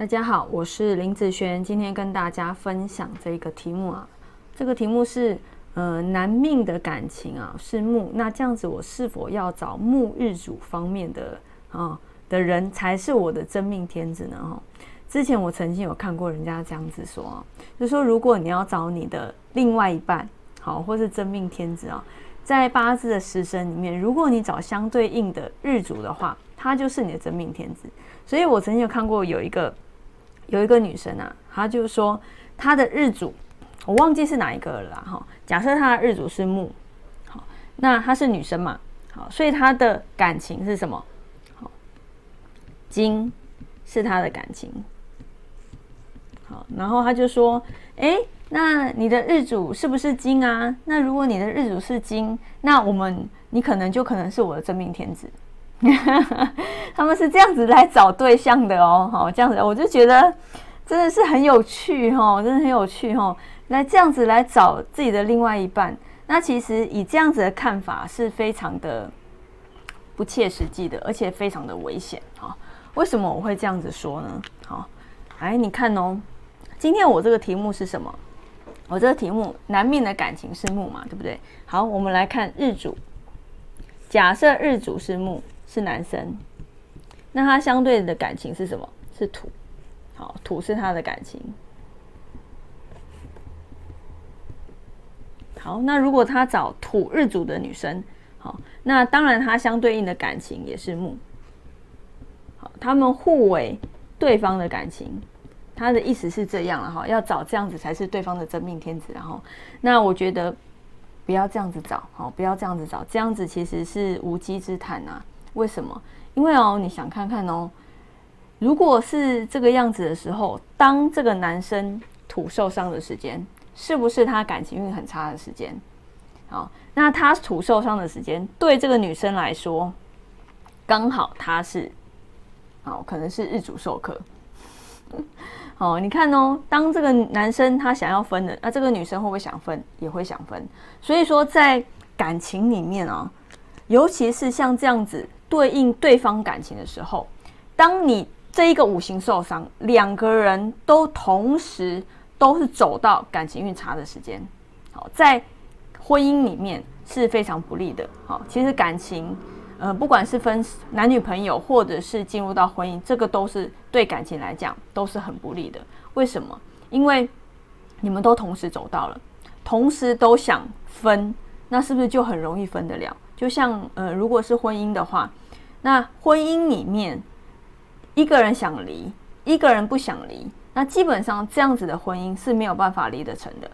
大家好，我是林子璇，今天跟大家分享这个题目啊，这个题目是呃男命的感情啊是木，那这样子我是否要找木日主方面的啊的人才是我的真命天子呢？哈，之前我曾经有看过人家这样子说啊，就说如果你要找你的另外一半，好，或是真命天子啊，在八字的时生里面，如果你找相对应的日主的话，他就是你的真命天子。所以我曾经有看过有一个。有一个女生啊，她就说她的日主，我忘记是哪一个了啦哈。假设她的日主是木，好，那她是女生嘛，好，所以她的感情是什么？好，金是她的感情。好，然后她就说，哎，那你的日主是不是金啊？那如果你的日主是金，那我们你可能就可能是我的真命天子。他们是这样子来找对象的哦，好，这样子我就觉得真的是很有趣哦，真的很有趣哦，来这样子来找自己的另外一半。那其实以这样子的看法是非常的不切实际的，而且非常的危险哈。为什么我会这样子说呢？好，哎，你看哦，今天我这个题目是什么？我这个题目男命的感情是木嘛，对不对？好，我们来看日主，假设日主是木。是男生，那他相对的感情是什么？是土，好，土是他的感情。好，那如果他找土日主的女生，好，那当然他相对应的感情也是木。好，他们互为对方的感情，他的意思是这样了哈，要找这样子才是对方的真命天子。然后，那我觉得不要这样子找，好，不要这样子找，这样子其实是无稽之谈啊。为什么？因为哦，你想看看哦，如果是这个样子的时候，当这个男生土受伤的时间，是不是他感情运很差的时间？好，那他土受伤的时间，对这个女生来说，刚好他是，好，可能是日主授课。好，你看哦，当这个男生他想要分的，那这个女生会不会想分？也会想分。所以说，在感情里面啊，尤其是像这样子。对应对方感情的时候，当你这一个五行受伤，两个人都同时都是走到感情运差的时间，好，在婚姻里面是非常不利的。好，其实感情，呃，不管是分男女朋友，或者是进入到婚姻，这个都是对感情来讲都是很不利的。为什么？因为你们都同时走到了，同时都想分，那是不是就很容易分得了？就像呃，如果是婚姻的话。那婚姻里面，一个人想离，一个人不想离，那基本上这样子的婚姻是没有办法离得成的。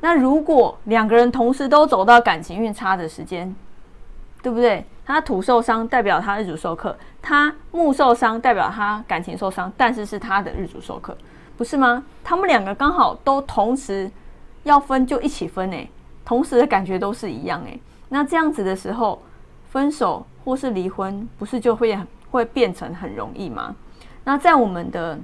那如果两个人同时都走到感情运差的时间，对不对？他土受伤代表他日主受克，他木受伤代表他感情受伤，但是是他的日主受克，不是吗？他们两个刚好都同时要分，就一起分诶，同时的感觉都是一样诶。那这样子的时候，分手。或是离婚，不是就会会变成很容易吗？那在我们的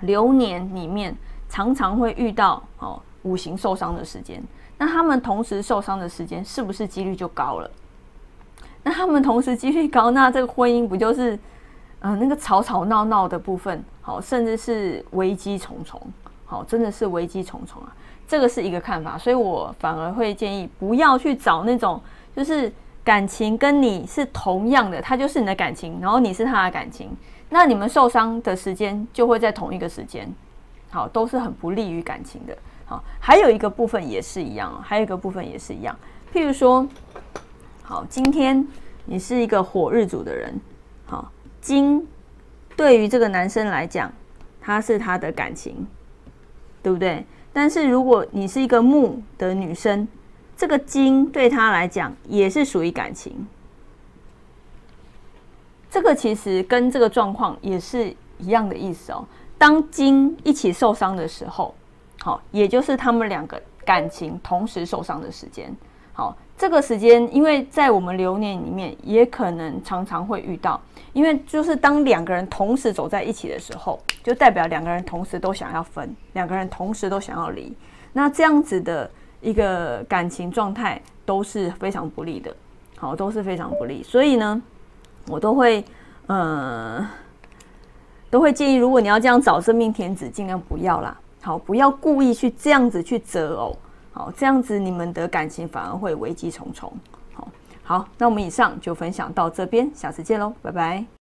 流年里面，常常会遇到哦五行受伤的时间。那他们同时受伤的时间，是不是几率就高了？那他们同时几率高，那这个婚姻不就是嗯那个吵吵闹闹的部分，好，甚至是危机重重，好，真的是危机重重啊！这个是一个看法，所以我反而会建议不要去找那种就是。感情跟你是同样的，他就是你的感情，然后你是他的感情，那你们受伤的时间就会在同一个时间，好，都是很不利于感情的。好，还有一个部分也是一样，还有一个部分也是一样，譬如说，好，今天你是一个火日主的人，好，金对于这个男生来讲，他是他的感情，对不对？但是如果你是一个木的女生。这个金对她来讲也是属于感情，这个其实跟这个状况也是一样的意思哦。当金一起受伤的时候，好，也就是他们两个感情同时受伤的时间。好，这个时间，因为在我们流年里面，也可能常常会遇到，因为就是当两个人同时走在一起的时候，就代表两个人同时都想要分，两个人同时都想要离。那这样子的。一个感情状态都是非常不利的，好，都是非常不利。所以呢，我都会，呃，都会建议，如果你要这样找生命天子，尽量不要啦。好，不要故意去这样子去择偶，好，这样子你们的感情反而会危机重重。好，好，那我们以上就分享到这边，下次见喽，拜拜。